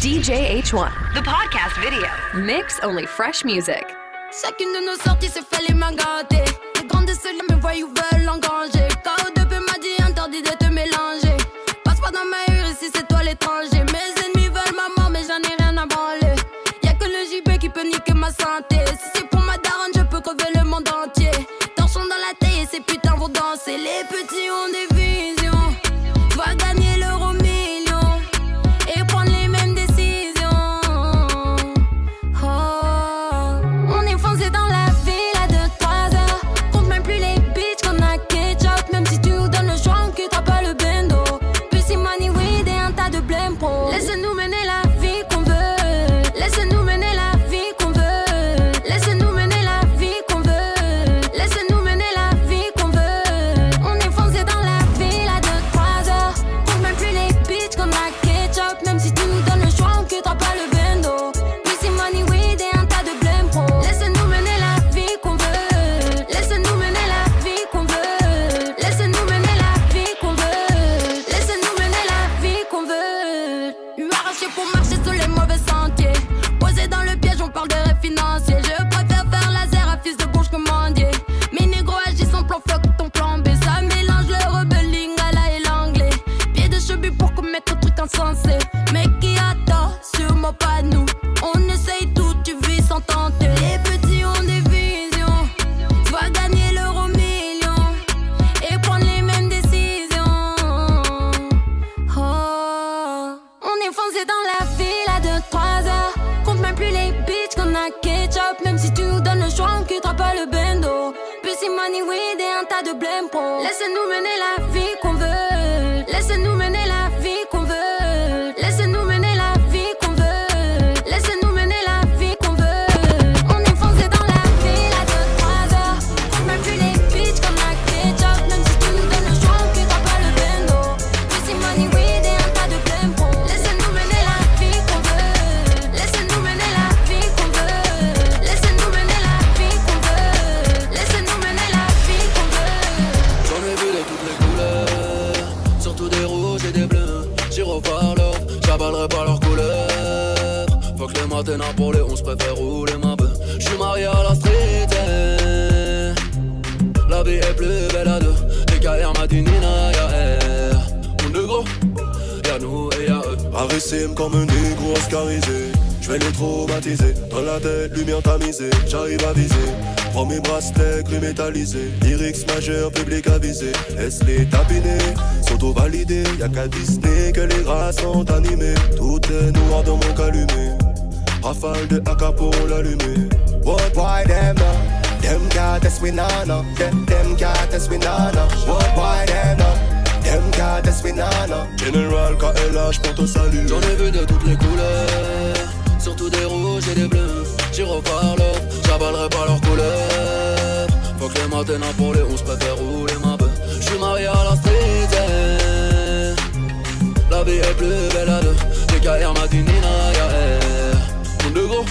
DJ H1, the podcast video. Mix only fresh music. Chacune de nos sorties se fait les mains gâtées. Les grandes ceux-là me voient ou veulent engranger. KO2P m'a dit interdit de te mélanger. Passe pas dans ma rue ici, c'est toi l'étranger. Mes ennemis veulent ma mort, mais j'en ai rien à branler. Y'a que le JP qui peut niquer ma santé. Si c'est pour ma daronne, je peux crever le monde entier. Torchons dans la taille et ces putains vont danser. Les petits métallisés. Lyrics majeur, public avisé. Laisse-les tapiner. S'auto-valider. Y'a qu'à Disney que les races sont animées. Tout est noir dans mon calumet. Rafale de AK pour l'allumer. What boy them now? Them got us we nana. Them them got we nana. What boy them now? Them got us we nana. General KLH pour te saluer. J'en ai vu de toutes les couleurs, surtout des rouges et des bleus. J'irai voir l'or, j'avalerai pas leur couleur. Faut que les matins pour les 11 préfère rouler ma bœuf. J'suis marié à la street, eh. la vie est plus belle à deux. Les KR m'a dit Nina, y'a R. Mon négro,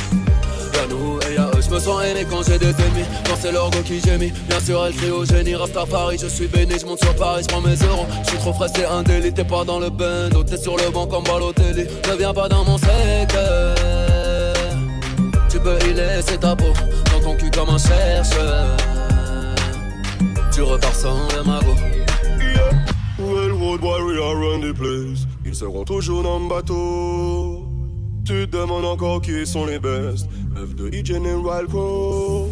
y'a nous et y'a eux. J'me sens aimé quand j'ai des ennemis, quand c'est leur go qui gémit. Bien sûr, elle crie au génie, rasta Paris, je suis béni, j'monte sur Paris, j'prends mes euros. J'suis trop frais, c'est un délit, t'es pas dans le bando, t'es sur le banc comme Balotelli. Ne viens pas dans mon secteur. Tu peux y laisser ta peau dans ton cul comme un chercheur. Tu repars sans les magots. Railroad warrior run the place. Ils seront toujours dans le bateau. Tu te demandes encore qui sont les best. F de E General Pro.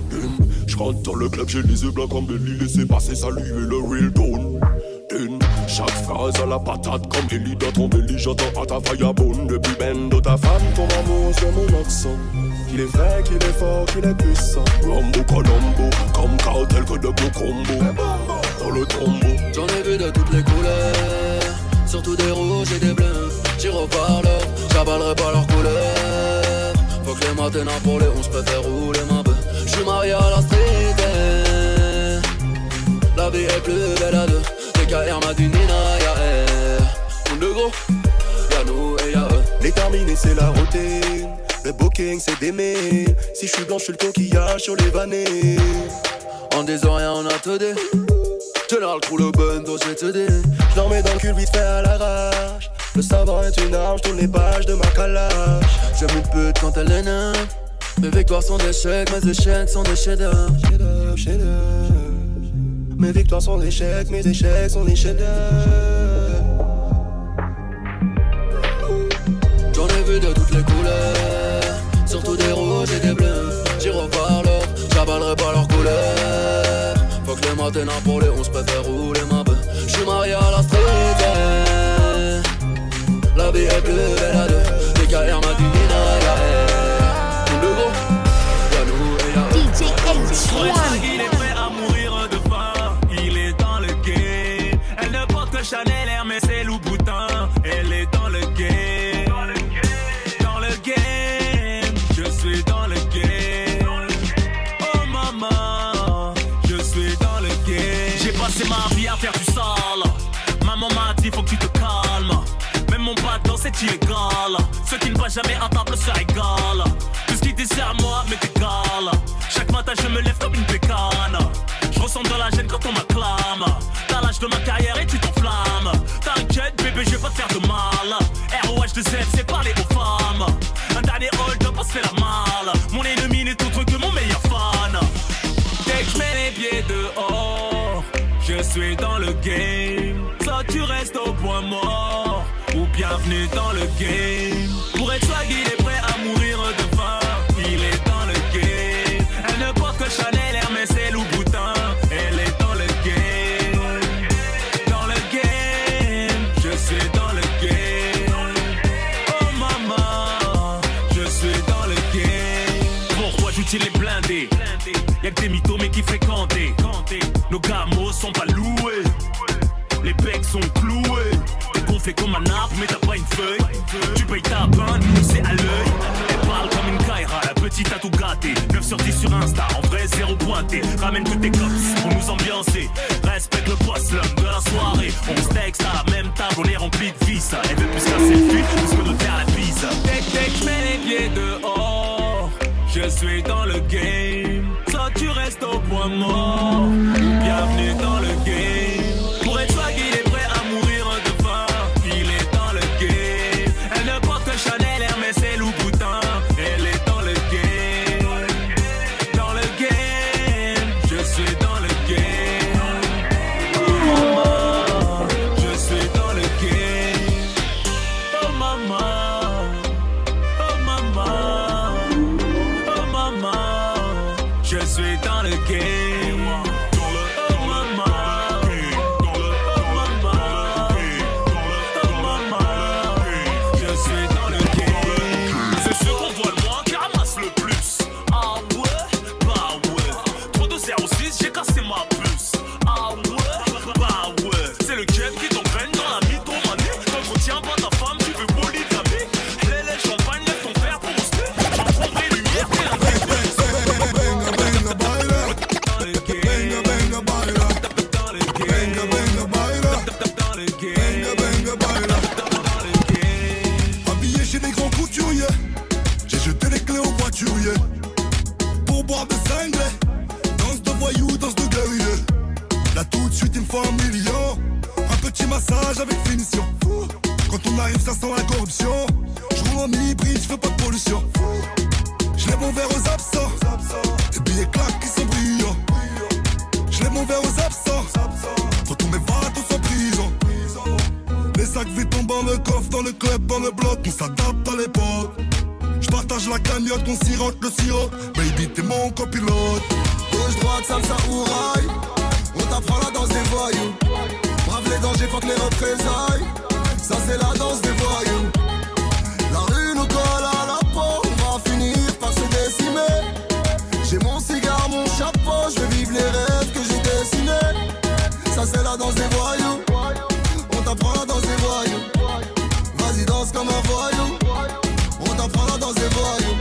Je rentre dans le club, j'ai les yeux blancs comme Belly. Laissez passer, saluer le real tone. Chaque phrase à la patate comme Ellie dans ton belly. J'entends à ta firebone depuis bendo ta femme. Ton amour sur mon accent. Qu'il est vrai, qu'il est fort, qu'il est puissant. Rambo Colombo, comme cartel que de beaux combos. Dans le tombeau. J'en ai vu de toutes les couleurs, surtout des rouges et des bleus. Voir l'or, j'avalerai pas leur couleur. Faut que les matins pour les 11 préfère rouler ma bœuf. J'suis marié à la street, eh. la vie est plus belle à deux. Les KR m'a dit Nina, y'a R. Mon négro, y'a nous et y'a eux. Déterminé, c'est la routine. Le booking, c'est d'aimer. Si je suis blanc, je suis le coquillage sur les vannées. En rien, on a tout dit. Général, trou le bando, j'ai tout dit. Je leur mets dans le cul vite fait à l'arrache. Le savoir est une arme, je les pages de ma calage. J'aime une pute quand elle est neuve. Mes victoires sont des chèques, mes échecs sont des chefs-d'œuvre. Mes victoires sont des échecs, mes échecs sont des chefs-d'œuvre. J'en ai vu de toutes les couleurs, surtout des rouges et des bleus. J'irai voir l'autre, j'avalerai pas leurs couleurs. Faut que le matin pour les 11 préfère rouler ma bœuf. J'suis marié à la street, La vie est plus belle à deux. M'a dit et y'a DJ H1 Ce qui ne va jamais à table se régale. Tout ce qui dessert moi m'est égal. Chaque matin je me lève comme une pécane. Je ressens de la gêne quand on m'acclame. T'as l'âge de ma carrière et tu t'enflammes. T'inquiète bébé je vais pas te faire de mal. ROH de Z c'est parler aux femmes. Un dernier hold up on se fait la malle. Mon ennemi n'est autre que mon meilleur fan. Dès que je mets les pieds dehors, je suis dans le game. Soit tu restes au point mort, bienvenue dans le game. Pour être swag, il est prêt à mourir de faim. Il est dans le game. Elle ne porte que Chanel, Hermès et Louboutin. Elle est dans le game. Dans le game, je suis dans le game. Oh maman, je suis dans le game. Pourquoi j'utilise les blindés? Y'a que des mythos mais qui fréquentent. Nos gamos sont pas loués. Les becs sont cloués. Comme un Petite a tout gâté. 9 sur 10 sur Insta, en vrai zéro pointé. Ramène tous tes cops pour nous ambiancer. Respecte le boss, l'homme de la soirée. On se texte à la même table, on est rempli de vis. Elle veut plus qu'un selfie, plus que de faire la bise. Dès que mets les pieds dehors, je suis dans le game. Soit tu restes au point mort. Un petit massage avec finition. Quand on arrive, ça sent la corruption. Je roule en hybride, je fais pas de pollution. Je lève mon verre aux absents. Les billets claquent qui sont brillants. Je lève mon verre aux absents. Faut tous mes vatos en prison. Les sacs vides tombent dans le coffre, dans le club, dans le bloc, on s'adapte à l'époque. Je partage la cagnotte, on sirote le sirop. Baby, t'es mon copilote. Gauche, droite, salsa ou rail. On t'apprend la danse des voyous. Les dangers, fuck les représailles. Ça, c'est la danse des voyous. La rue nous colle à la peau. On va finir par se décimer. J'ai mon cigare, mon chapeau. Je vais vivre les rêves que j'ai dessinés. Ça, c'est la danse des voyous. On t'apprend la danse des voyous. Vas-y, danse comme un voyou. On t'apprend la danse des voyous.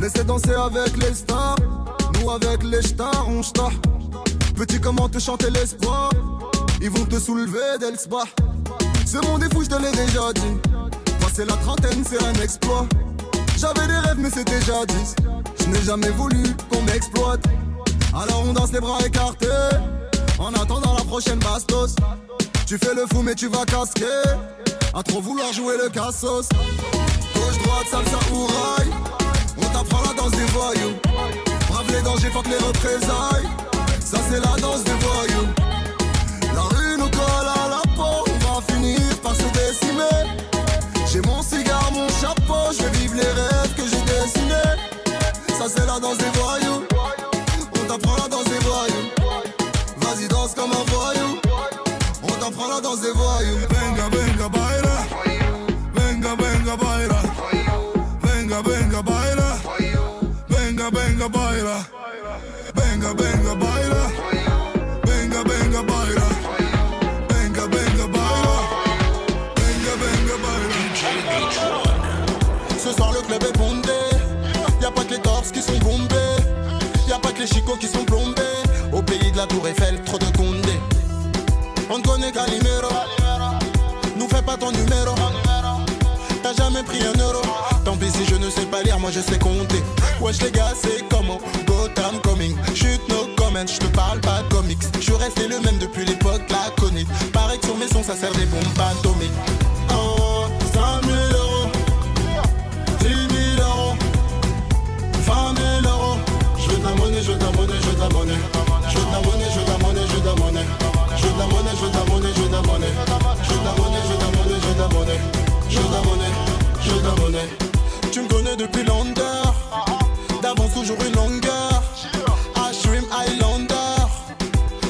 Laissez danser avec les stars. Nous avec les stars, on star. Petit, comment te chanter l'espoir? Ils vont te soulever dès le spa. Ce monde est fou, je te l'ai déjà dit. Passer la trentaine, c'est un exploit. J'avais des rêves, mais c'était jadis. Je n'ai jamais voulu qu'on m'exploite. Alors on danse les bras écartés. En attendant la prochaine bastos. Tu fais le fou, mais tu vas casquer. À trop vouloir jouer le cassos. Gauche, droite, salsa ou rail. On t'apprend la danse des voyous. Brave les dangers, fuck les représailles. Ça, c'est la danse des voyous. C'est la danse des voyous. On t'apprend la danse des voyous. Vas-y, danse comme un voyou. On t'apprend la danse des voyous. Les chicots qui sont plombés. Au pays de la tour Eiffel, trop de condés. On ne connaît Calimero Nous fais pas ton numéro. T'as jamais pris un euro. Tant pis si je ne sais pas lire, moi je sais compter. Wesh les gars c'est comment? Gotham coming Chute no comment, je te parle pas comics. Je suis resté le même depuis l'époque laconique Pareil que sur mes sons ça sert des bombes atomiques. Oh, 5000 euros. 10 000 de la monnaie, je veux je veux Je veux je veux je veux Je veux je veux je veux Je veux je veux je veux Je veux je veux Tu me connais depuis longtemps. D'avance toujours une longueur. Ashrim Highlander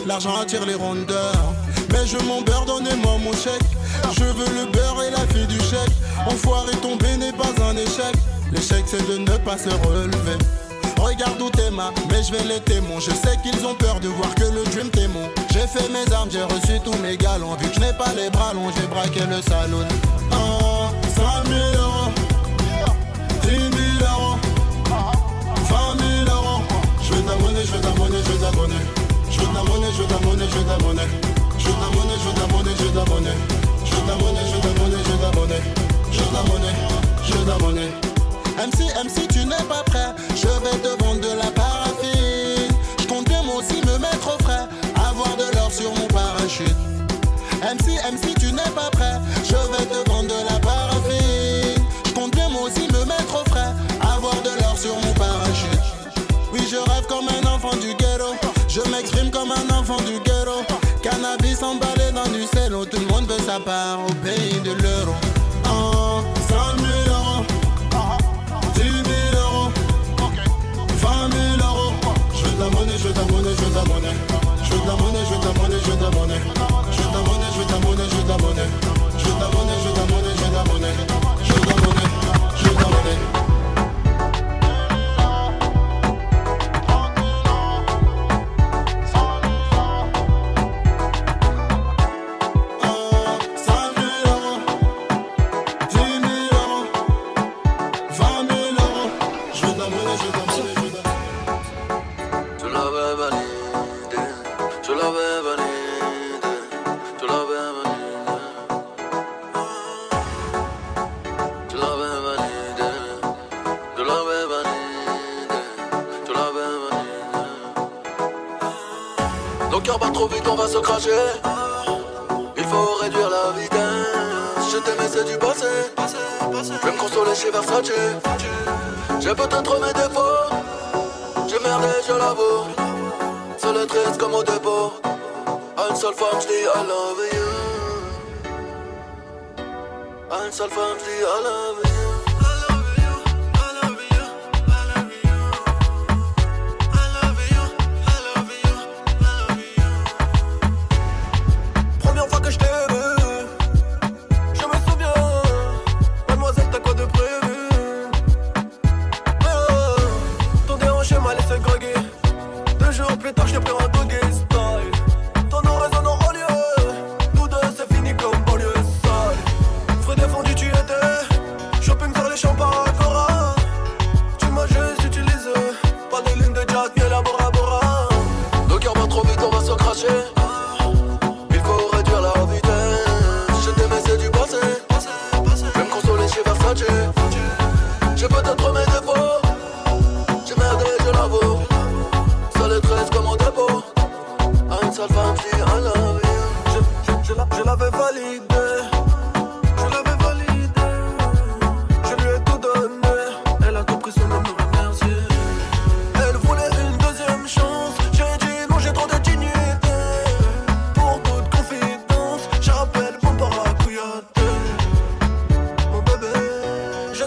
L'argent attire les rondeurs. Mais je m'en beurre, donnez-moi mon chèque. Je veux le beurre et la fille du chèque. Enfoiré tomber n'est pas un échec. L'échec c'est de ne pas se relever Regarde où t'es ma, mais je vais les témoins. Je sais qu'ils ont peur de voir que le dream témoin J'ai fait mes armes, j'ai reçu tous mes galons. Vu que je n'ai pas les bras longs, j'ai braqué le salon. Oh, 100 000 euros. 10 000 euros. 20 000 euros. Je veux monnaie, je veux monnaie, je veux monnaie Je veux monnaie, je veux monnaie, je veux monnaie Je veux monnaie, je veux monnaie, je veux monnaie Je veux monnaie, je veux monnaie, je veux monnaie Je veux monnaie, je veux de MC, MC, tu n'es pas prêt. Je vais te vendre de la paraffine. Je comptais moi aussi me mettre au frais. Avoir de l'or sur mon parachute. MC, MC, tu n'es pas prêt. Je vais te vendre de la paraffine. Je compte bien moi aussi me mettre au frais. Avoir de l'or sur mon parachute. Oui, je rêve comme un enfant du ghetto. Je m'exprime comme un enfant du ghetto. Cannabis emballé dans du cello Tout le monde veut sa part au pays de l'euro money.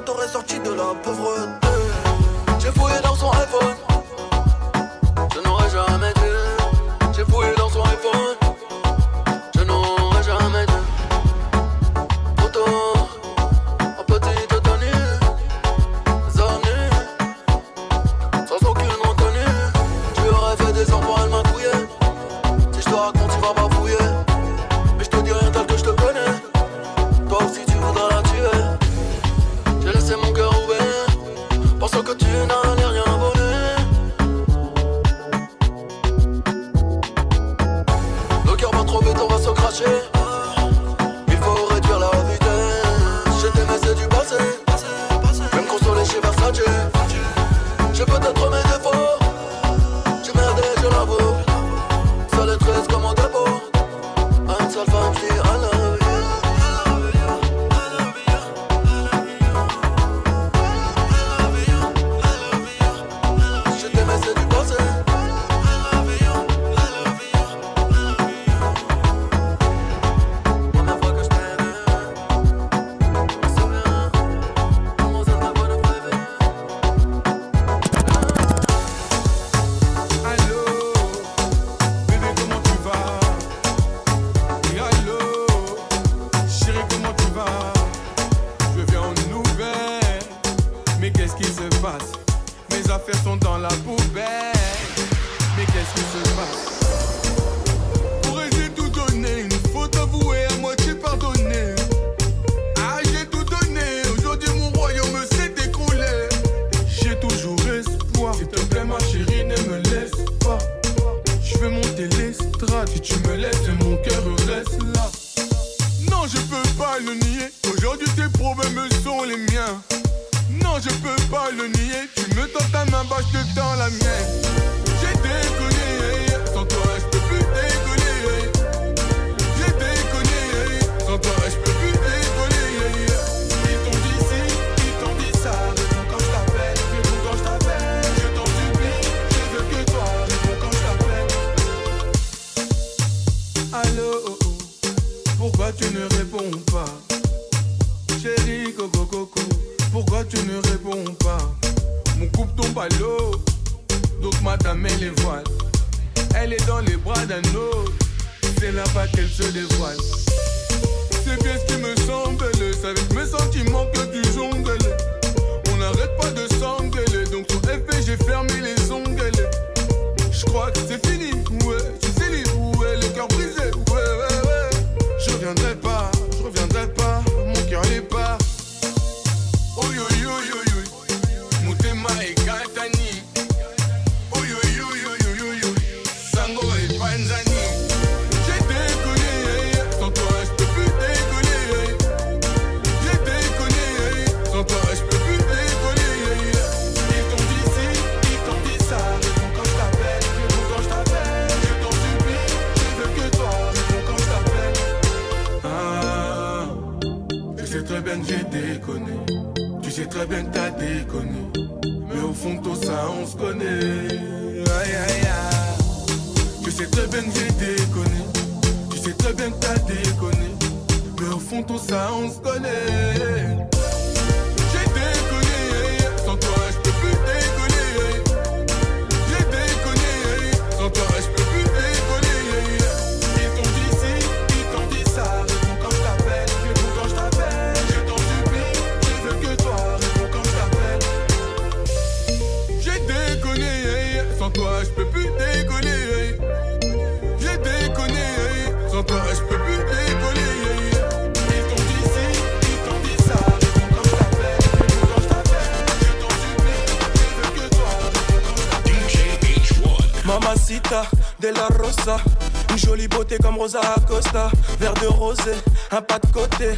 T'aurais sorti de la pauvreté. J'ai fouillé dans son iPhone. De la Rosa. Une jolie beauté comme Rosa Acosta. Verre de rosé, un pas de côté.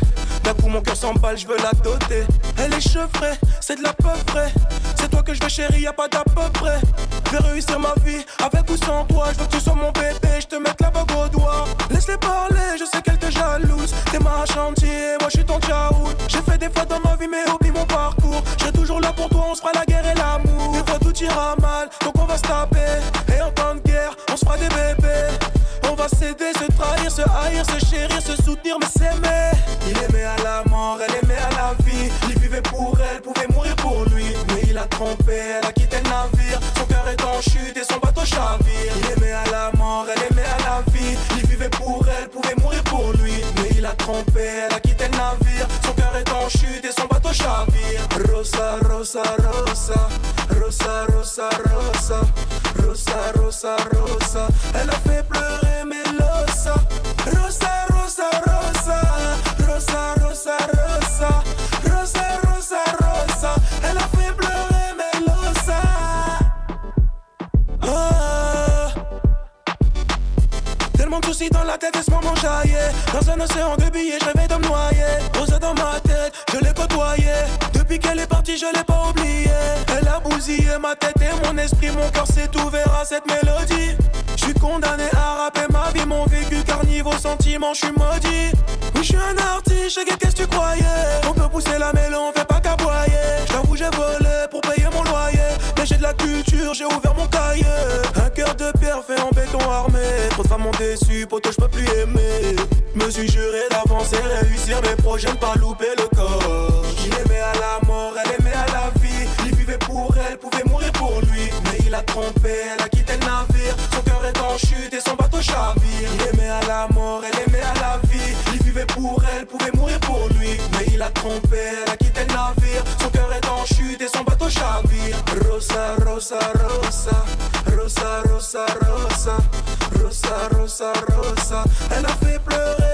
D'un coup, mon cœur s'emballe, je veux la doter. Elle est chevrée, c'est de la peu vraie. C'est toi que je veux chérie, y'a pas d'à peu près. Je vais réussir ma vie, avec ou sans toi. Je veux que tu sois mon bébé, je te mette la bague au doigt. Laisse-les parler, je sais qu'elle te jalouse. T'es ma chantier, moi je suis ton tchaou. J'ai fait des fois dans ma vie, mais oublie mon parcours. Je toujours là pour toi, on se fera la guerre et l'amour. Des fois tout ira mal, donc on va se taper. Et en temps de guerre, on se fera des bébés. On va s'aider, se trahir, se haïr, se chérir, se soutenir, mais s'aimer. Il aimait à la mort, elle aimait à la vie. Il vivait pour elle, pouvait mourir trompé, elle a quitté le navire. Son cœur est en chute et son bateau chavire. Il aimait à la mort, elle aimait à la vie. Il vivait pour elle, pouvait mourir pour lui. Mais il a trompé, elle a quitté le navire. Son cœur est en chute et son bateau chavire. Rosa, rosa, rosa. Rosa, rosa, rosa. Rosa, rosa, rosa. Dans la tête moment jaillit Dans un océan de billets, je rêvais de me noyer. Rosa dans ma tête, je l'ai côtoyée Depuis qu'elle est partie, je l'ai pas oubliée Elle a bousillé ma tête et mon esprit Mon cœur s'est ouvert à cette mélodie. Je suis condamné à rapper ma vie Mon vécu car niveau sentiment, je suis maudit. Oui, je suis un artiste, qu'est-ce que tu croyais. On peut pousser la mêlée, on fait pas qu'aboyer. J'avoue, j'ai volé pour payer mon loyer. Mais j'ai de la culture, j'ai ouvert mon cahier. Un cœur de pierre fait en Trop de femmes m'ont déçu, poto, je peux plus aimer. Me suis juré d'avancer, réussir mes projets, pas louper le corps. Il aimait à la mort, elle aimait à la vie. Il vivait pour elle, pouvait mourir pour lui. Mais il a trompé, elle a quitté le navire. Son cœur est en chute et son bateau chavire. Il aimait à la mort, elle aimait à la vie. Il vivait pour elle, pouvait mourir pour lui. Mais il a trompé, elle a quitté le navire. Son cœur est en chute et son bateau chavire. Rosa, rosa, rosa Rosa, rosa, rosa Rosa, rosa, Elle a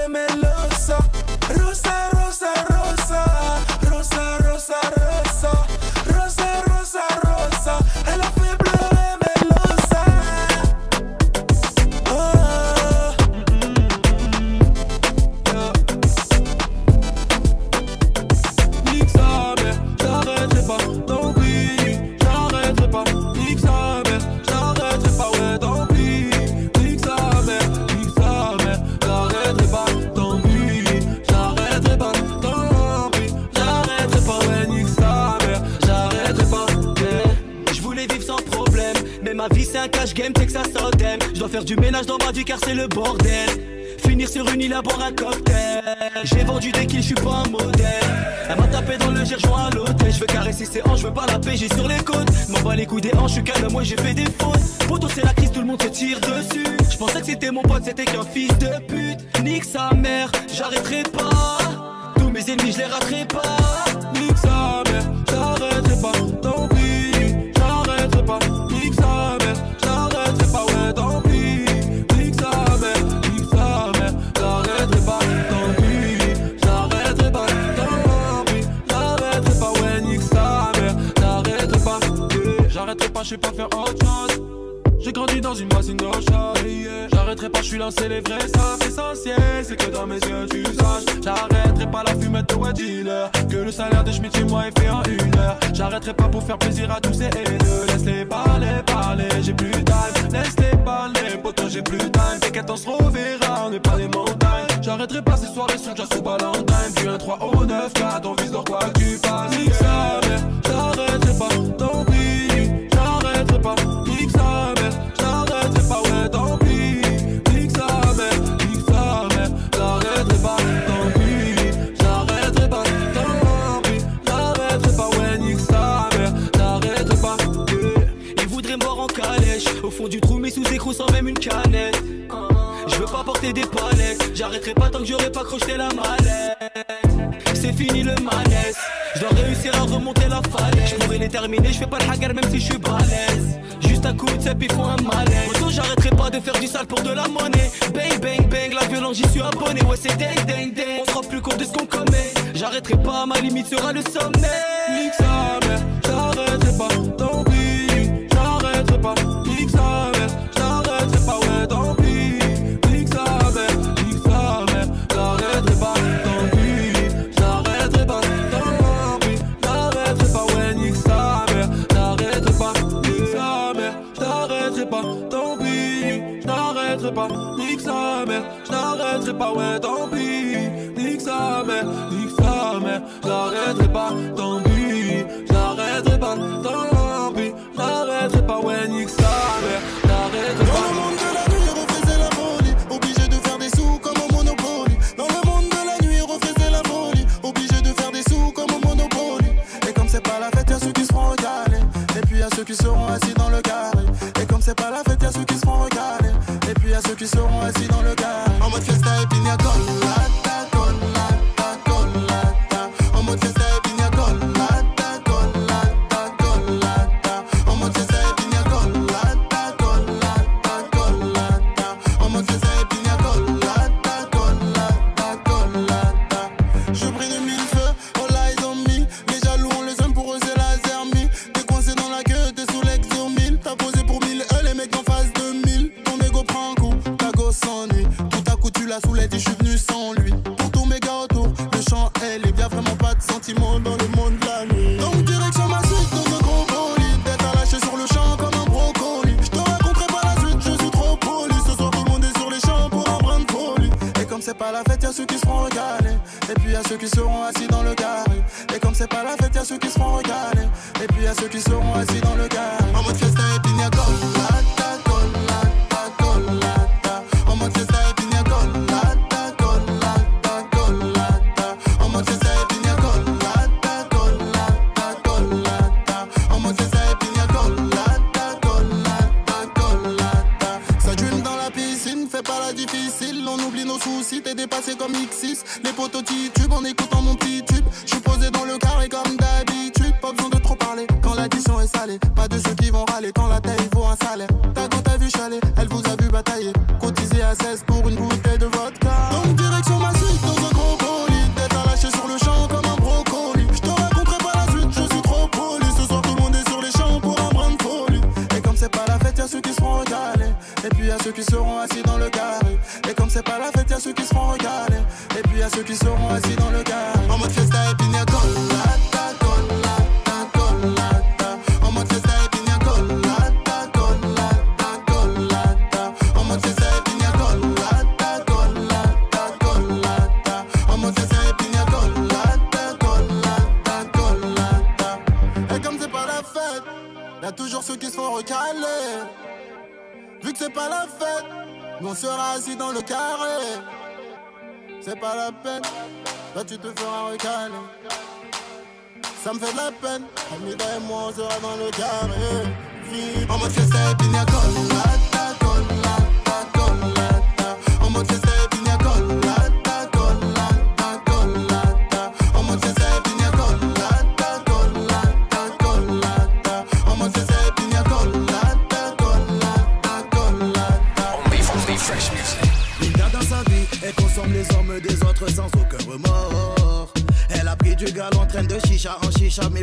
du ménage dans ma vie car c'est le bordel. Finir sur une île à boire un cocktail. J'ai vendu des kills, je suis pas un modèle. Elle m'a tapé dans le rejoint à l'hôtel. Je veux caresser ses hanches, je veux pas la paix, j'ai sur les côtes. M'en bats les couilles des hanches, je suis calme, moi j'ai fait des fautes. Poto, c'est la crise, tout le monde se tire dessus. Je pensais que c'était mon pote, c'était qu'un fils de pute. Nique sa mère, j'arrêterai pas. Tous mes ennemis, je les raterai pas. Nique sa mère, j'arrêterai pas, tant pis, sais pas faire autre chose. J'ai grandi dans une voisine de chat J'arrêterai pas, je suis lancé les vrais ça L'essentiel c'est que dans mes yeux tu saches. J'arrêterai pas la fumette de wet dealer. Que le salaire de Schmitt chez moi est fait en une heure. J'arrêterai pas pour faire plaisir à tous ces haineux. Laisse-les parler, parler, j'ai plus de time. Laisse-les parler, pourtant j'ai plus de time. T'inquiète on se reverra, on n'est pas des montagnes. J'arrêterai pas ces soirées sont déjà sous Valentine. Du 1, 3 au 9, 4, on vise dans quoi que tu mère, j'arrêterai pas, J'arrêterai pas tant que j'aurai pas crocheté la mallette. C'est fini le malaise. Je dois réussir à remonter la falaise. Je pourrais les terminer, je pas le hagar même si je suis balèze. Juste un coup de cep, il faut un malaise. Autant j'arrêterai pas de faire du sale pour de la monnaie. Bang bang bang, la violence j'y suis abonné. Ouais c'est ding ding ding, on se plus compte de ce qu'on commet. J'arrêterai pas, ma limite sera le sommet. Nique j'arrêterai pas, tant pis. J'arrêterai pas, nique sa mère, j'arrêterai pas, ouais, tant pis. Nique sa mère, nique sa mère, j'arrêterai pas, qui seront assis dans le car. y'a ceux qui seront régalés. Et puis y'a ceux qui seront assis dans le carré. Et comme c'est pas la fête, y'a ceux qui seront régalés. Et puis y'a ceux qui seront assis dans le carré. En mode fiesta et pina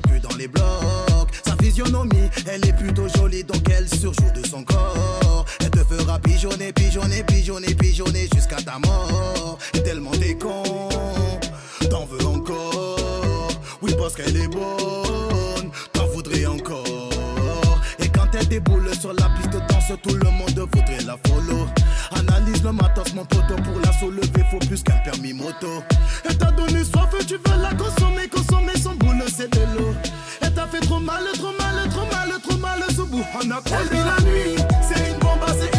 plus dans les blocs. Sa physionomie, elle est plutôt jolie, donc elle surjoue de son corps. Elle te fera pigeonner, pigeonner, pigeonner, pigeonner jusqu'à ta mort. Tellement t'es con, t'en veux encore. Oui, parce qu'elle est beau Déboule sur la piste danse, tout le monde voudrait la follow. Analyse le matos, mon poteau, pour la soulever, faut plus qu'un permis moto. Et t'as donné soif, tu veux la consommer, consommer son boule, c'est de l'eau. Et t'as fait trop mal, trop mal, trop mal, trop mal, sous bout, on a la nuit, c'est une bombe, c'est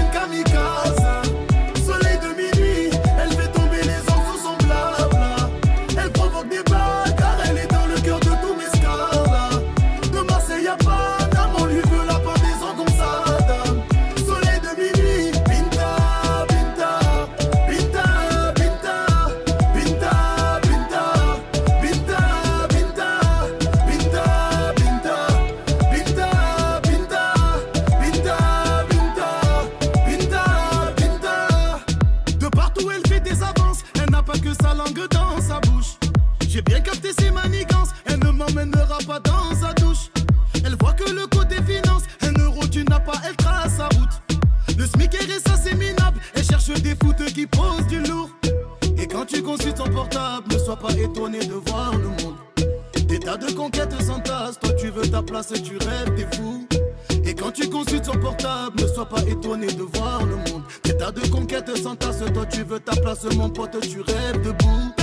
sois pas étonné de voir le monde. Des tas de conquêtes s'entassent, toi tu veux ta place et tu rêves, t'es fou. Et quand tu consultes son portable, ne sois pas étonné de voir le monde. Des tas de conquêtes s'entassent, toi tu veux ta place, mon pote, tu rêves debout.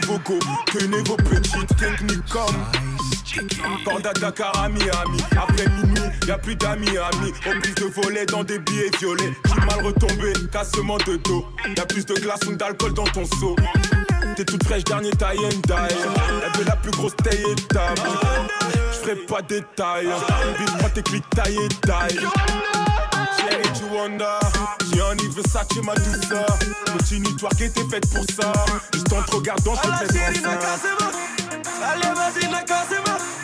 chez vos go, tenez vos petites techniques comme. Panda Dakar à Miami. Après minuit, y'a plus d'amis amis. Au plus de volets dans des billets violets. J'ai mal retombé, cassement de dos. Y'a plus de glace ou d'alcool dans ton seau. T'es toute fraîche, dernier taille and die. Elle veut la plus grosse taille et table J'ferai pas d'étail Vise-moi tes clics taille et taille du Wanda? J'ai un livre Versace, ma douceur. Continue, toi qui était faite pour ça. Juste en te regardant, je te fais ça. Allez, vas-y, nakassez-moi.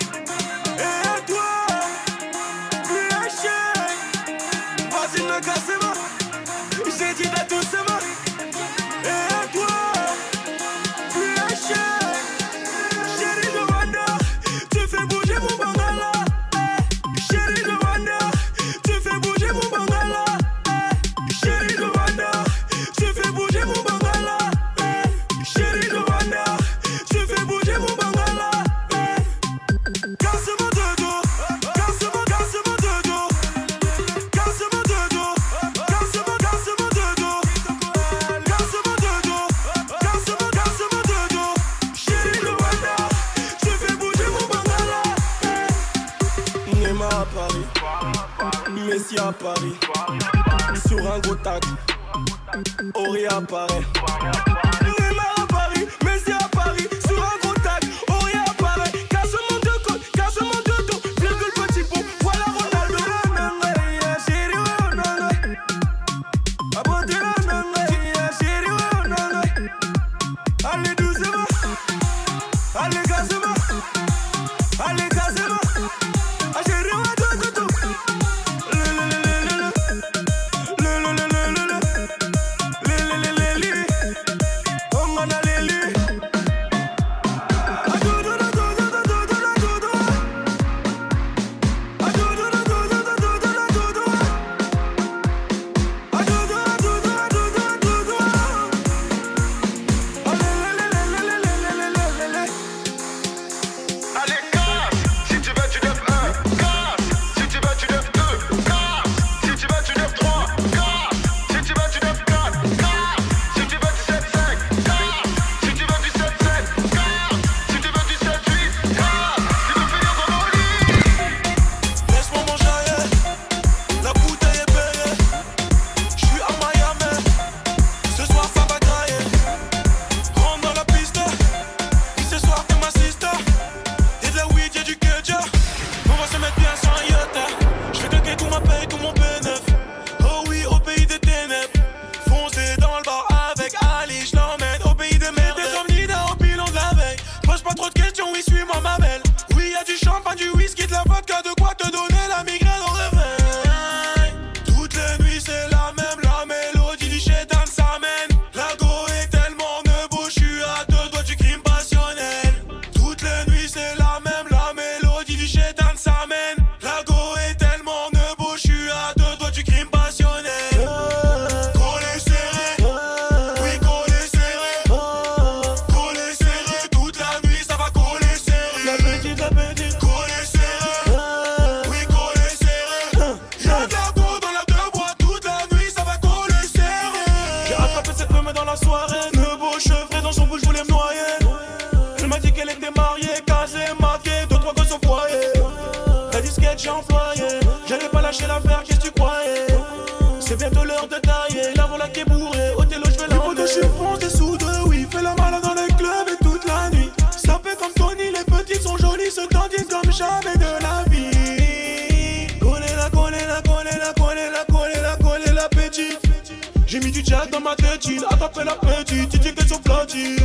soirée, ne beau chevré dans son bouche, je voulais me noyer. Elle m'a dit qu'elle était mariée, casée, maquée, deux, trois gosses au foyer. La disquette, j'ai employé, j'allais pas lâcher l'affaire, qu'est-ce que tu croyais? C'est bientôt l'heure de tailler, la voilà qui est bourrée. dans ma tête, à t'appelle la petite, You dis que sont flanchis.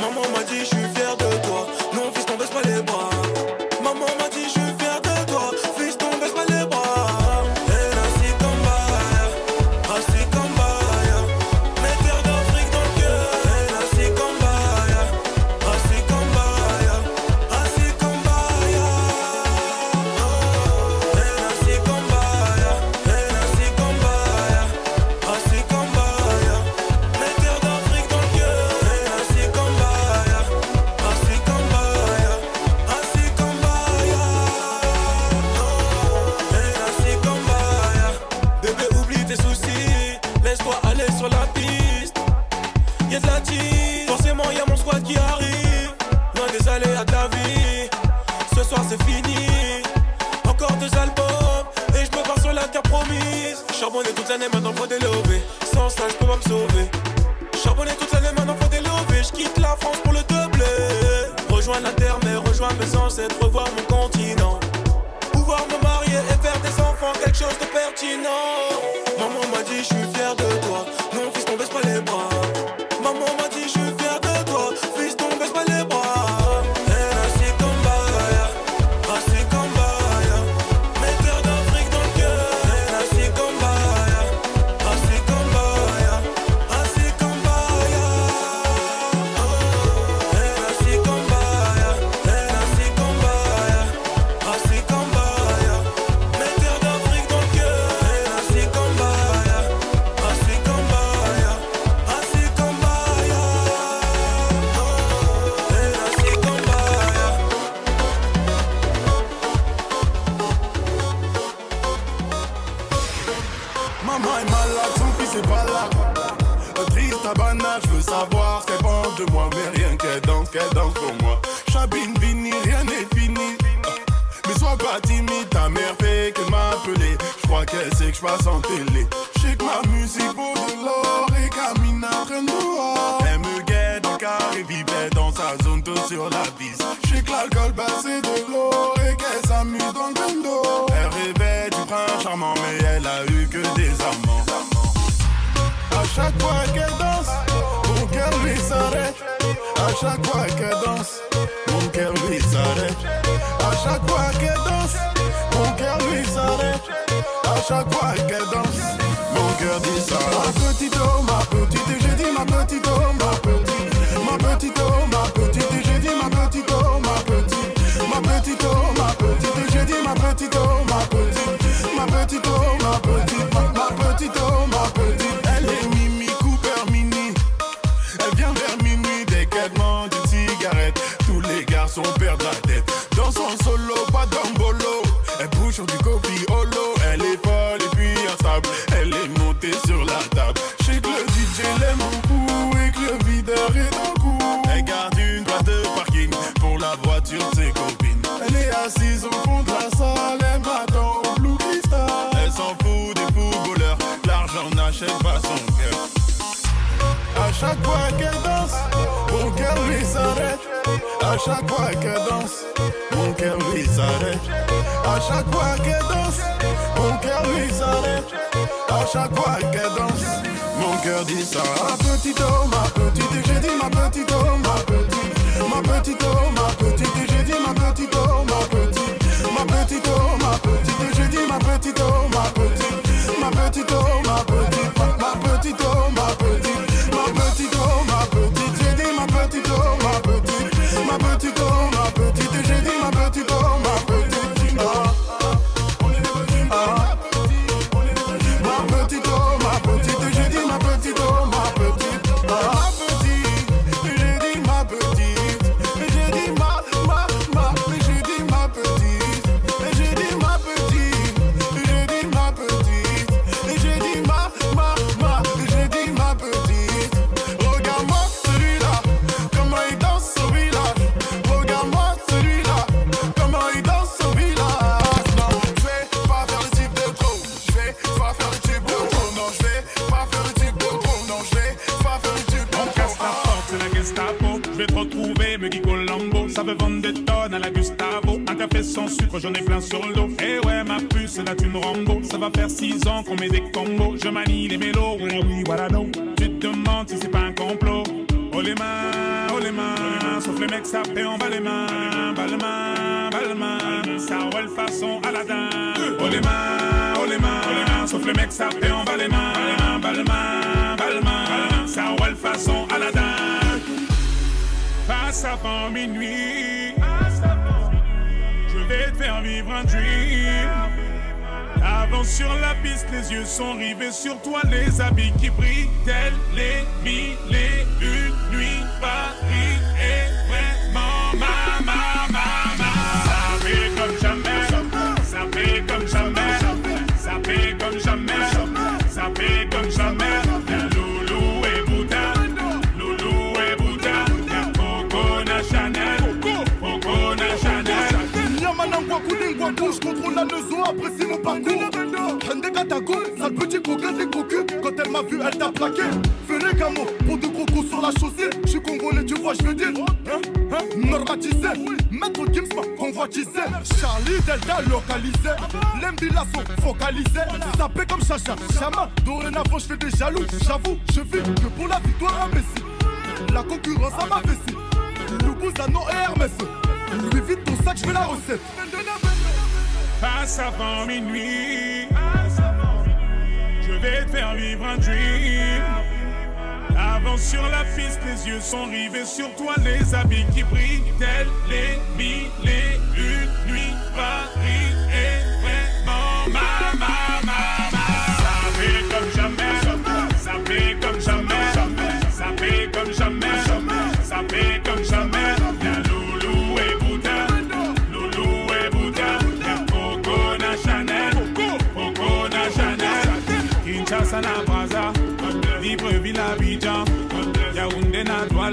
Maman m'a dit, je suis fier de toi. Non, fils, t'en baisse pas les bras. Maman m'a dit, je suis fier sur la bise. J'sais que l'alcool passe de l'eau et qu'elle s'amuse dans le bendo. Elle rêvait du prince charmant, mais elle a eu que des amants. À chaque fois qu'elle danse, mon cœur lui s'arrête. À chaque fois qu'elle danse, mon cœur lui s'arrête. À chaque fois qu'elle danse, mon cœur lui s'arrête. À chaque fois qu'elle danse, mon cœur lui s'arrête. Ma petite oh, ma petite, j'ai dit ma petite oh, ma petite, ma petite oh, ma petite oh, ma petite. J'ai dit ma petite oh, ma petite. Ma petite oh, ma petite. Ma, ma petite oh, ma petite. Elle est Mimi Cooper Mini. Elle vient vers minuit dès qu'elle demande une cigarette. Tous les garçons perdus. Chaque fois qu'elle danse, mon cœur lui s'arrête. À chaque fois qu'elle danse, mon cœur lui s'arrête. À chaque fois qu'elle danse, mon cœur lui s'arrête. À chaque fois qu'elle danse, mon cœur dit ça. Ma petite oh, ma petite, et j'ai dit ma petite oh, ma petite. Ma petite oh, ma petite, et j'ai dit ma petite oh, ma petite. Ma petite oh, ma petite, et j'ai dit ma petite oh, ma petite. Ma petite oh, petite, ma petite oh, ma petite. Petite oh, ma petite, j'ai dit ma petite oh, ma petite. Ma petite oh, ma petite, faire 6 ans qu'on met des combos. Je manie les mélos. Tu te demandes si c'est pas un complot. Oh les mains, oh les mains. Sauf les mecs, fait en bas les mains. Bas les mains, les mains. Ça roule façon Aladdin. Oh les mains, oh les mains. Oh. Sauf les mecs, fait en bas les mains. Les mains, les mains. Ça roule façon Aladdin. Passe avant minuit. Je vais te faire vivre un dream. Avance sur la piste, les yeux sont rivés sur toi, les habits qui brillent, tels les mille et une nuits. Paris est vraiment ma, ma, ma, ma. Ça fait comme jamais, ça fait comme jamais, ça fait comme jamais, ça fait comme jamais. Contrôle la leçon, apprécie mon parcours. Elle t'a plaqué. Les camos pour deux crocos sur la chaussée. Je suis congolais, tu vois, je veux dire. Hein, hein, normatisé. Maître Gims convoitisé. Charlie Delta localisé. L'Embila sont focalisés. Sapé comme Chacha, Chama. Dorénavant, je fais des jaloux. J'avoue, je vis que pour la victoire Messi. La concurrence à ma vessie. Loubouzano et Hermès. Lui vite ton sac, je fais la recette. Passe avant minuit. Vais faire vivre un dream. Avance sur la piste, les yeux sont rivés sur toi, les habits qui brillent, tels les mille et une nuits. Paris est vraiment ma, ma, ma, ma. Ça fait comme jamais, ça fait comme jamais, ça fait comme jamais, ça fait comme jamais.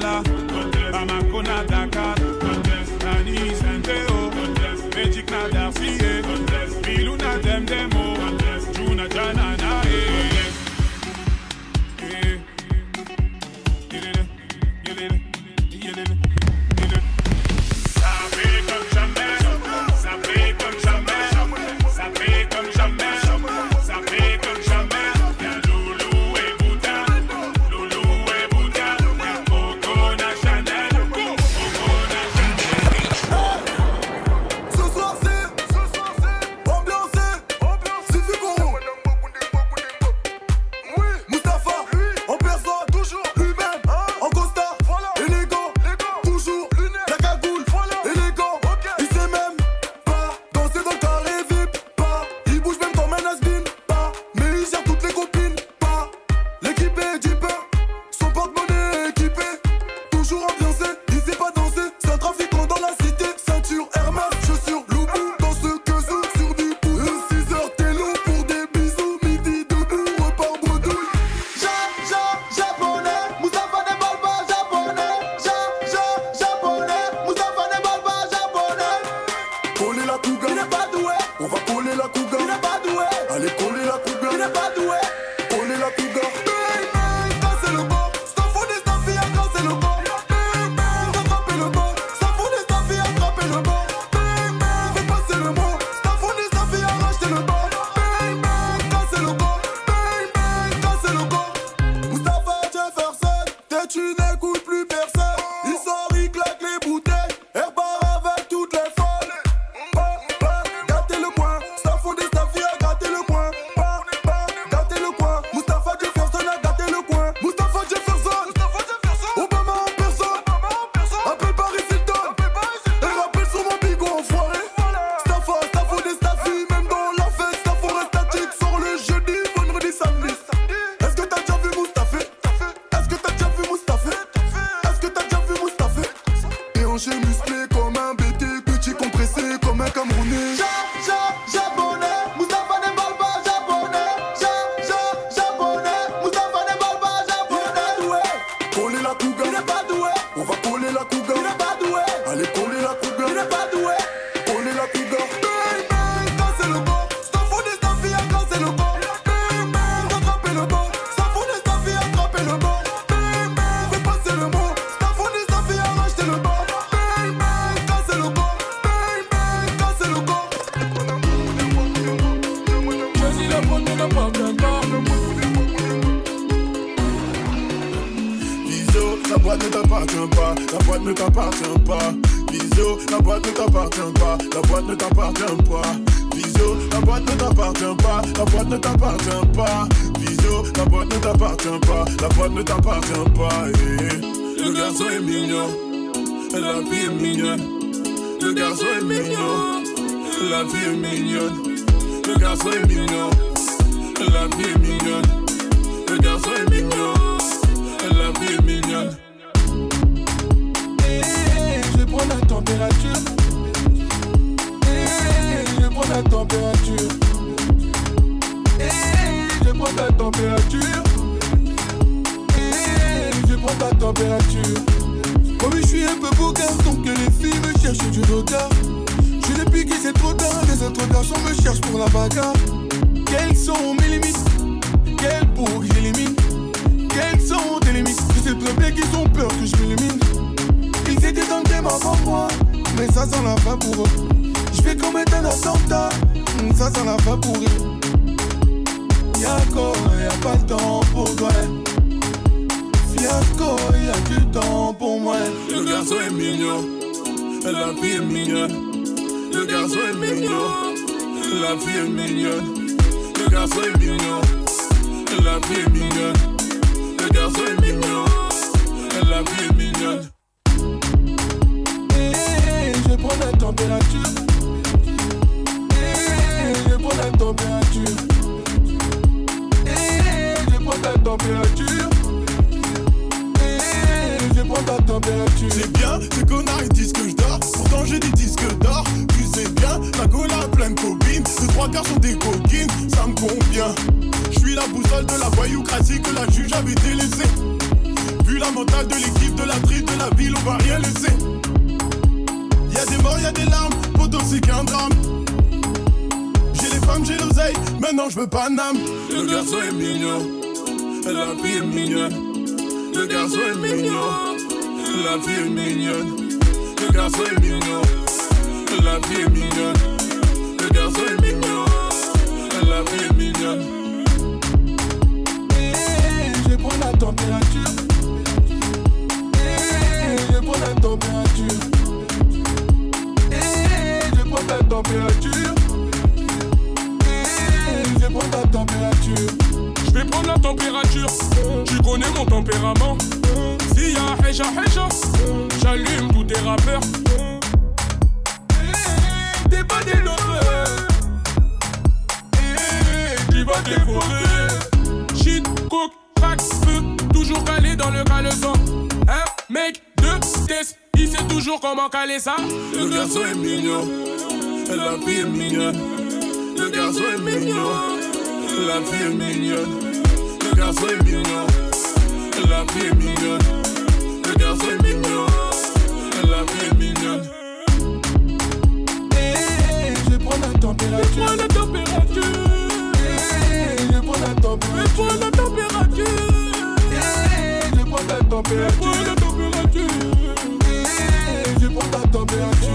Yaoundé na tu n'écoutes plus Quelles sont mes limites Quelles pour que j'élimine Quelles sont tes limites Je sais très bien qu'ils ont peur que je m'élimine. Ils étaient dans le game avant moi, mais ça sent la fin pour eux. Je vais commettre un attentat, ça sent la fin pour eux. Y'a quoi, y'a pas de temps pour toi. Fiasco, y'a du temps pour moi. Le garçon est mignon, la vie est mignonne. Le garçon est mignon, la vie est mignonne. Garçon est mignon, la vie est mignonne. Le garçon est mignon, la vie est mignonne. Eh, je vais prendre la température. Eh, je prendre la température. Eh, je prendre la température. Eh, je la température. C'est bien, ces connards ils disent que je dors. Pourtant j'ai des disques d'or. Tu sais bien, la gola plein de Deux trois gars sont des coquines, ça me convient. Je suis la boussole de la voyoucratie que la juge avait délaissée. Vu la mentale de l'équipe de la tripe de la ville, on va rien laisser. Y'a des morts, y'a des larmes, poto c'est qu'un drame. J'ai les femmes, j'ai l'oseille, maintenant je veux pas d'âme. Le garçon est mignon, la vie est mignonne. Le garçon est mignon, la vie est mignonne. Le garçon est mignon, la vie est mignonne. La vie mignonne. Eh, je prendre la température. Eh, je prendre la température. Eh, je prendre la température. Je prendre la température. Je vais prendre la température, tu connais mon tempérament. S'il y a Heja, j'allume tous tes rappeurs. Eh, vas dévorer. Shit, coke, crack, feu, toujours calé dans le caleçon. Un mec de test, il sait toujours comment caler ça. Le garçon est mignon, la vie est mignonne. Le garçon est mignon, la vie est mignonne. Le garçon est mignon, la vie est mignonne. Le garçon est mignon, la vie est mignonne. Eh. Je prends la température. Eh, je prendre la température. Prends la température. Prendre la température. Je prends la température. Je prendre la température.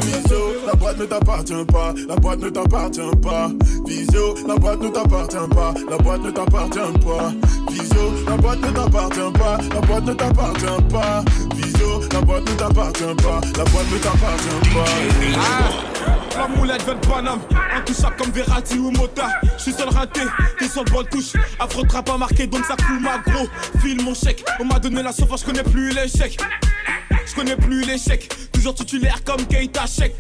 La boîte ne t'appartient pas, la boîte ne t'appartient pas. Visio, la boîte ne t'appartient pas, la boîte ne t'appartient pas. Visio, la boîte ne t'appartient pas, la boîte ne t'appartient pas. La boîte ne t'appartient pas, la boîte ne t'appartient pas. La moulette veut de Paname, intouchable comme Verratti ou Mota. Je suis seul raté, t'es sur le bon touche. Afro pas marqué donc ça coule ma gros. File mon chèque, on m'a donné la sauce, je connais plus l'échec. Je connais plus l'échec, toujours titulaire comme Keita Chek.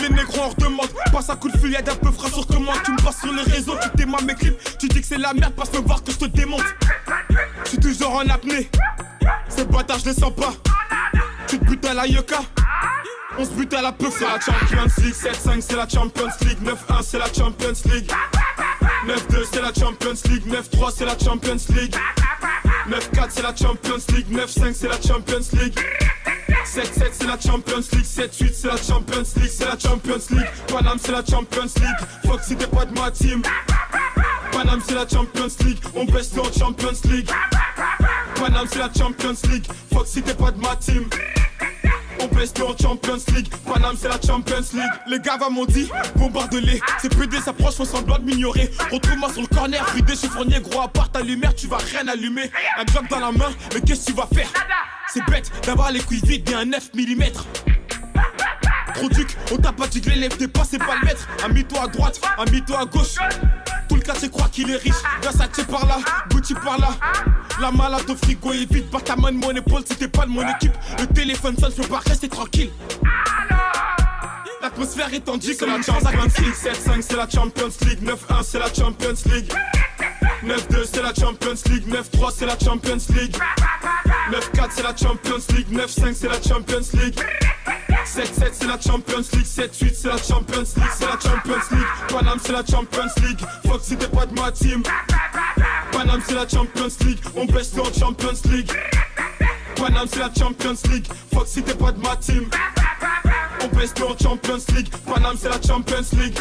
Les négros en redemande, passe un coup de feuillade un peu frais sur commande. Tu me passes sur les réseaux, tu t'aimes mes clips. Tu dis que c'est la merde, passe me voir que je te démonte. Je suis toujours en apnée, ces bâtards je les sens pas. Tu te butes à la yoka. On se bute à la peuf, c'est la Champions League 7-5 c'est la Champions League 9-1 c'est la Champions League 9-2 c'est la Champions League 9-3 c'est la Champions League 9-4 c'est la Champions League 9-5 c'est la Champions League 7-7 c'est la Champions League 7-8 c'est la Champions League C'est la Champions League Paname c'est la Champions League Fuck si t'es pas de ma team Paname c'est la Champions League On baisse en Champions League Paname c'est la Champions League Fuck si t'es pas de ma team On pèse en Champions League. Paname, c'est la Champions League. Les gars m'ont dit, bombarde-les. C'est PD s'approche, font semblant de m'ignorer. Retrouve-moi sur le corner, rue des chiffronniers, gros, à part ta lumière, tu vas rien allumer. Un Glock dans la main, mais qu'est-ce que tu vas faire? C'est bête d'avoir les couilles vides et un 9 mm. Produc, on t'a pas dit que l'élève t'es pas, c'est pas le maître. Ami-toi à droite, ami-toi à gauche. Tout le quartier croit qu'il est riche. Versace par là, Gucci par là. La malade au frigo est vide. Pas ta main mon épaule si t'es pas de mon équipe. Le téléphone sonne, je pas rester tranquille. L'atmosphère est tendue comme la Champions League 7-5 c'est la Champions League 9-1 c'est la Champions League 9-2 c'est la Champions League 9-3 c'est la Champions League 9-4 c'est la Champions League 9-5 c'est la Champions League 7-7 c'est la Champions League. 7-8 c'est la Champions League. C'est la Champions League. Paname c'est la Champions League. Fuck si t'es pas de ma team. Paname c'est la Champions League. On baisse en Champions League. Paname c'est la Champions League. Fuck si t'es pas de ma team. On baisse en Champions League. Paname c'est la Champions League.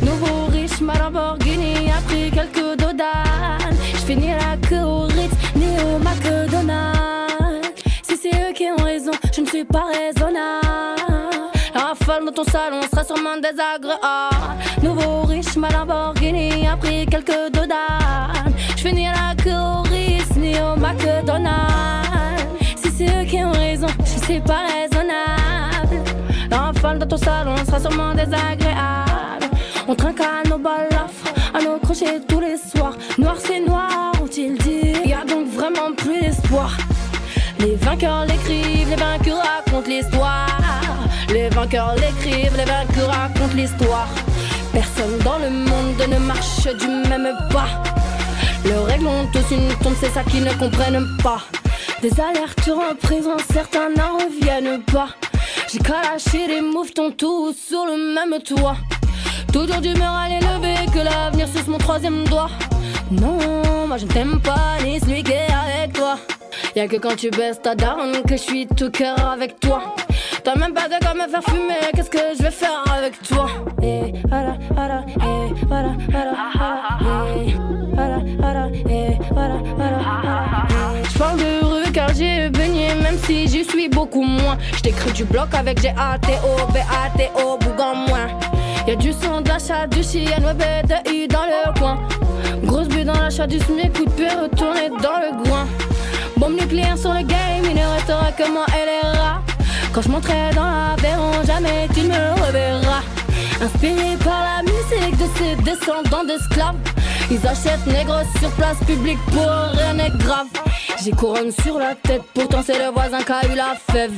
Nouveau riche, ma Lamborghini a pris quelques dodanes. J'finis la queue suis pas raisonnable. La rafale dans ton salon sera sûrement désagréable. Nouveau riche, ma Lamborghini a pris quelques dodanes. J'finis la queue au Ritz, ni au McDonald's. Si c'est eux qui ont raison, je suis pas raisonnable. La rafale dans ton salon sera sûrement désagréable. On trinque à nos balafres, à nos crochets tous les soirs. Noir c'est noir, ont-ils dit Y a donc vraiment plus d'espoir. Les vainqueurs l'écrivent, les vaincus racontent l'histoire. Les vainqueurs l'écrivent, les vaincus racontent l'histoire. Personne dans le monde ne marche du même pas. Leurs règles ont tous une tombe, c'est ça qu'ils ne comprennent pas. Des alertes en prison, certains n'en reviennent pas. J'ai calaché les mouvements tous sur le même toit. Toujours d'humeur à l'élever, que l'avenir suce mon troisième doigt. Non, moi je ne t'aime pas, ni celui qui est avec toi. Y'a que quand tu baisses ta daronne que je suis tout cœur avec toi. T'as même pas de quoi me faire fumer, qu'est-ce que je vais faire avec toi? Voilà, eh, voilà, voilà, de rue car j'ai baigné, même si j'y suis beaucoup moins. J't'écris du bloc avec G-A-T-O, B-A-T-O, bougon moins. Y'a du son d'achat, du chien, web de I dans le coin. Grosse bulle dans l'achat du SMIC, coup de pied retourné dans le groin. Bombe nucléaire sur le game, il ne restera que moi et les rats. Quand je monterai dans l'Aveyron, jamais tu me reverras. Inspiré par la musique de ces descendants d'esclaves. Ils achètent négro sur place publique pour rien n'est grave. J'ai couronne sur la tête, pourtant c'est le voisin qui a eu la fève.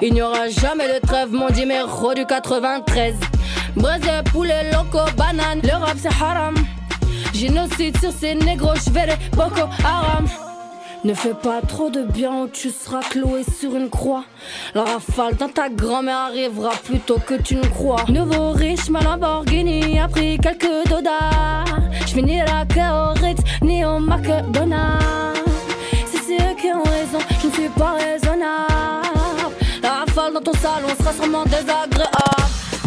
Il n'y aura jamais de trêve, mon numéro du 93. Braise, poulet, loco, banane, le rap c'est haram. Génocide sur ces négros, j'verrai Boko Haram. Ne fais pas trop de bien ou tu seras cloué sur une croix. La rafale dans ta grand-mère arrivera plus tôt que tu ne crois. Nouveau riche, ma Lamborghini a pris quelques dodas. J'finis la queue au Ritz, ni au McDonald's. Si c'est eux qui ont raison, je ne suis pas raisonnable. La rafale dans ton salon sera sûrement désagréable.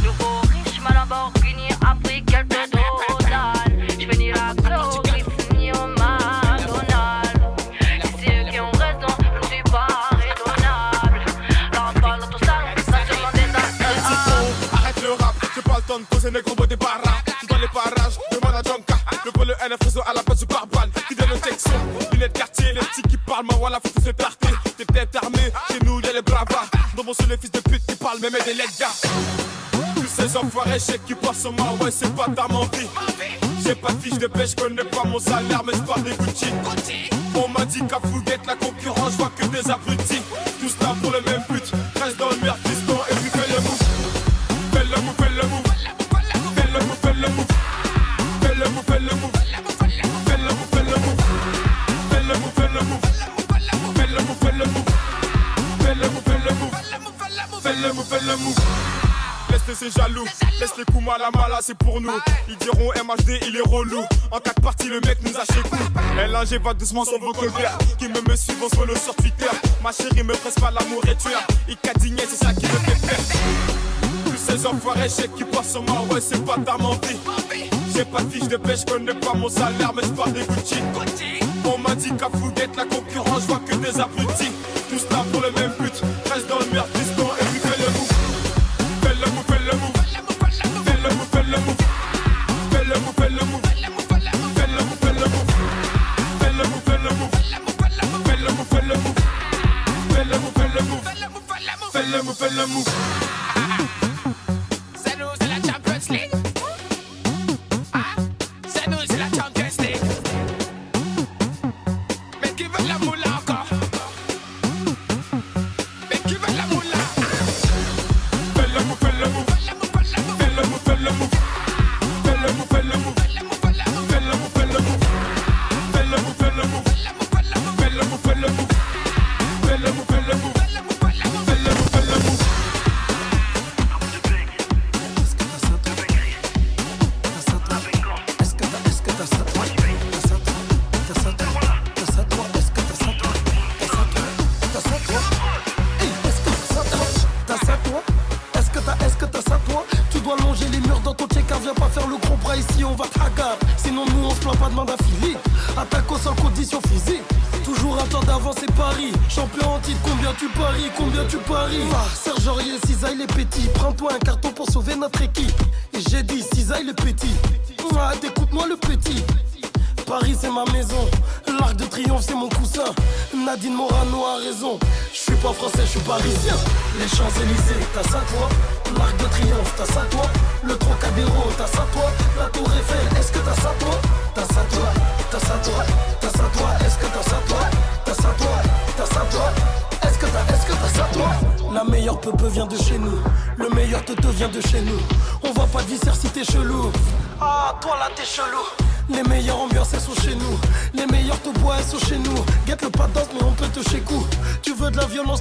Nouveau riche, ma Lamborghini a pris quelques dodas. J'finis la queue au Ritz, ni au McDonald's. Si c'est eux qui ont raison, je ne suis pas raisonnable. La rafale dans ton salon sera sûrement désagréable. Arrête le rap, j'ai pas le temps de poser négro des barras. Le vol, le NF réseau à la place du barbane. Qui donne texto, lunettes quartier, les petits qui parlent, ma voilà, faut tous se tarter. T'es peut-être armé, chez nous y'a les bravas. Dans mon les fils de pute qui parlent, même des gars. Tous ces enfoirés, chèques qui passent sur moi, ouais, c'est pas ta menvie. J'ai pas de fiche de pêche, connais pas mon salaire, mais j'parle des Gucci. On m'a dit qu'à Fouguette, la concurrence, je vois que des abrutis. Tous là pour le même le move, fais le move. Laisse ces jaloux, laisse les coups mal à mal, c'est pour nous. Ils diront MHD, il est relou. En quatre parties, le mec nous a chez coup. LNG va doucement sur vos colverts. Qui me me suivent, on follow sur Twitter. Ma chérie me presse pas l'amour et tueur. Il cadigné, c'est ça qui me fait peur. Tous ces enfoirés, chèques qui passent sur moi, ouais, c'est pas ta mentie. J'ai pas de fiche de pêche, connais pas mon salaire, mais j'parle des Gucci. On m'a dit qu'à Fouguette, la concurrence, je vois que des abrutis. Tous là pour le même but, reste dans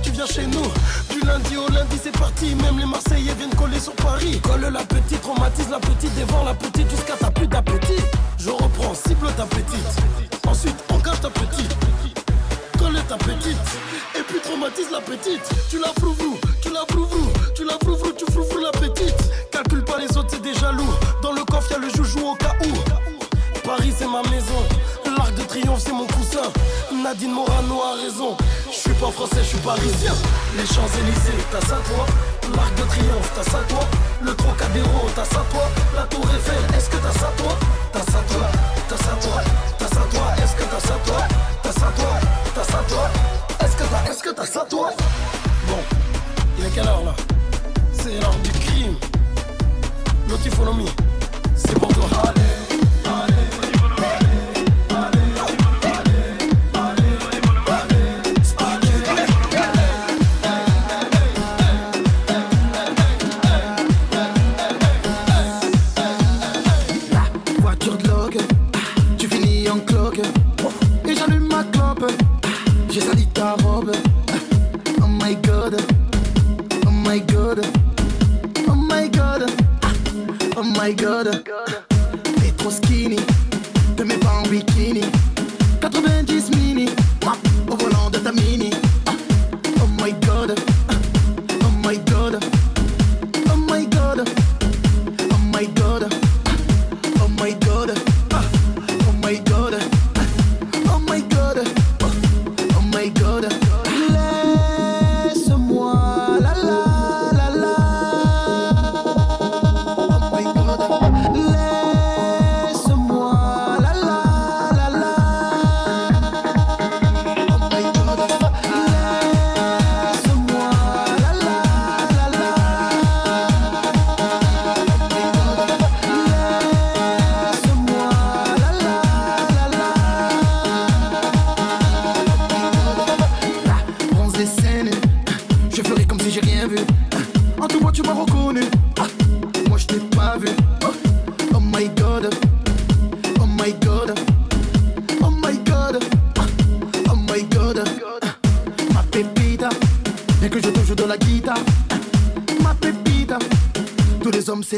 tu viens chez nous. Du lundi au lundi c'est parti. Même les Marseillais viennent coller sur Paris. Colle la petite, traumatise la petite. Dévore la petite jusqu'à ta plus d'appétit. Je reprends, cible ta petite. Ensuite engage ta petite. Colle ta petite. Et puis traumatise la petite. Tu la frouvrou, tu la frouvrou Tu la frouvrou, tu frouvrou la petite? Calcule pas les autres c'est des jaloux Dans le coffre y'a le joujou au cas où. Paris c'est ma maison. Triomphe c'est mon coussin. Nadine Morano a raison. Je suis pas français, je suis parisien. Les Champs-Élysées, t'as ça toi. L'arc de triomphe, t'as ça toi. Le Trocadéro, t'as ça toi. La Tour Eiffel, est-ce que t'as ça toi? T'as ça toi, t'as ça toi, t'as ça toi. Est-ce que t'as ça toi? T'as ça toi, t'as ça toi. Est-ce que t'as, est-ce que t'as ça toi? Bon, il est quelle heure là? C'est l'heure du crime. Notifonomie, c'est pour toi. Allez. My god.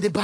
C'est des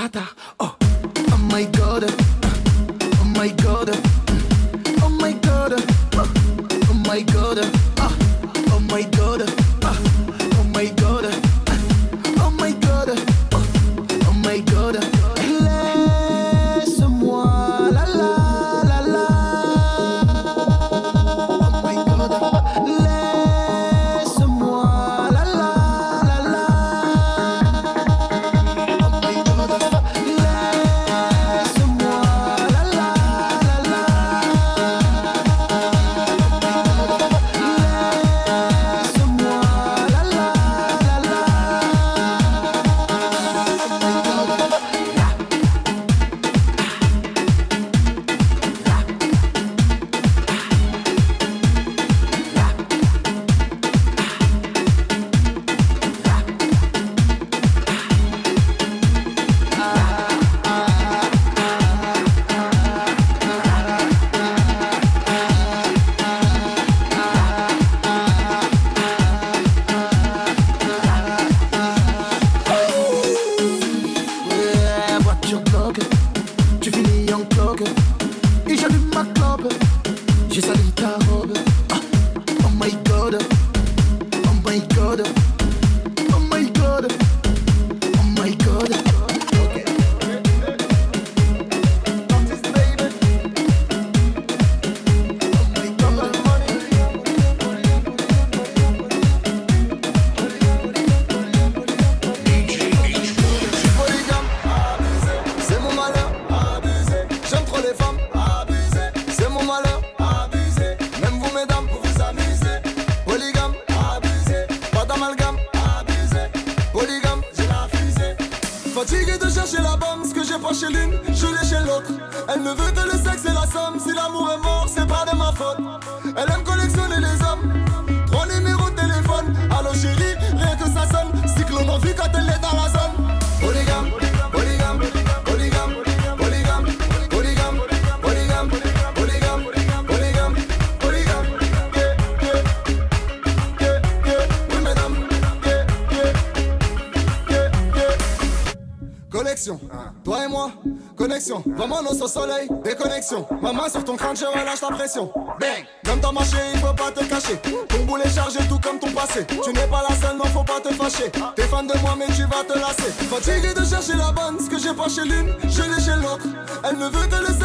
je relâche la pression. Bang, comme t'as marché, il faut pas te cacher. Ton boule est chargé, tout comme ton passé. Tu n'es pas la seule, non, faut pas te fâcher. T'es fan de moi, mais tu vas te lasser. Fatigué de chercher la bonne, ce que j'ai pas chez l'une, je l'ai chez l'autre. Elle ne veut que le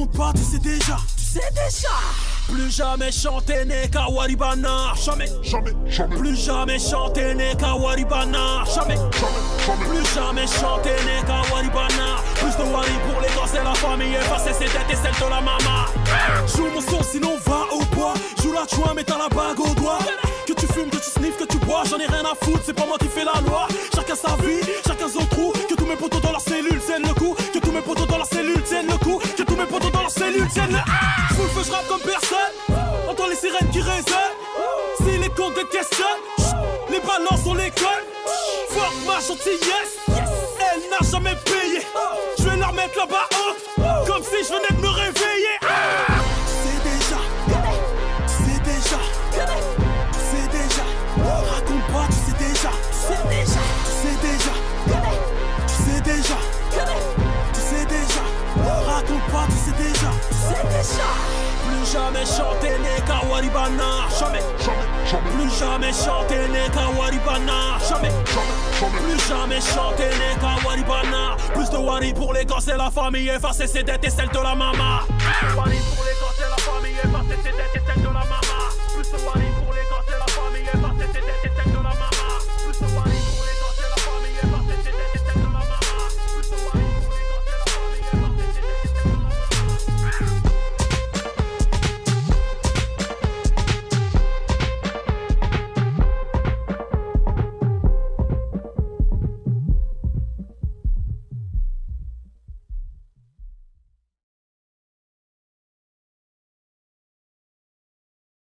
Raconte pas, tu sais déjà, tu sais déjà. Plus jamais chanter né Kawaribana, jamais, jamais, jamais. Plus jamais chanter né Kawaribana, jamais, jamais, Plus jamais chanter né Kawaribana. Plus de wari pour les et la famille effacer ses dettes et celles de la maman. Joue mon son sinon va au bois. Joue la chouin mais t'as la bague au doigt. Que tu fumes, que tu sniffes, que tu bois, j'en ai rien à foutre, c'est pas moi qui fais la loi. Chacun sa vie, chacun son trou. Que tous mes potos dans leur cellule tiennent le coup. Que tous mes potos dans leur cellule tiennent le coup. Que mes potos dans leur cellule tiennent le. Ah Sous le feu, comme personne. Entends les sirènes qui résonnent. Si les questionnent, chut, les balances on les colle. Fuck ma gentillesse, elle n'a jamais payé. Je vais leur mettre là-bas haute, comme si je venais de me réveiller. pas, tu sais déjà. C'est déjà. Plus jamais chanter les kawaribana. Jamais, jamais, jamais. Plus jamais chanter les kawaribana. Jamais, jamais, jamais. Plus jamais chanter les kawaribana. Plus de wari pour les gosses et la famille. Effacer ses dettes et celle de la maman. Wari pour les gosses et la famille. Effacer ses dettes et celle de la maman. Plus de wari pour les gosses.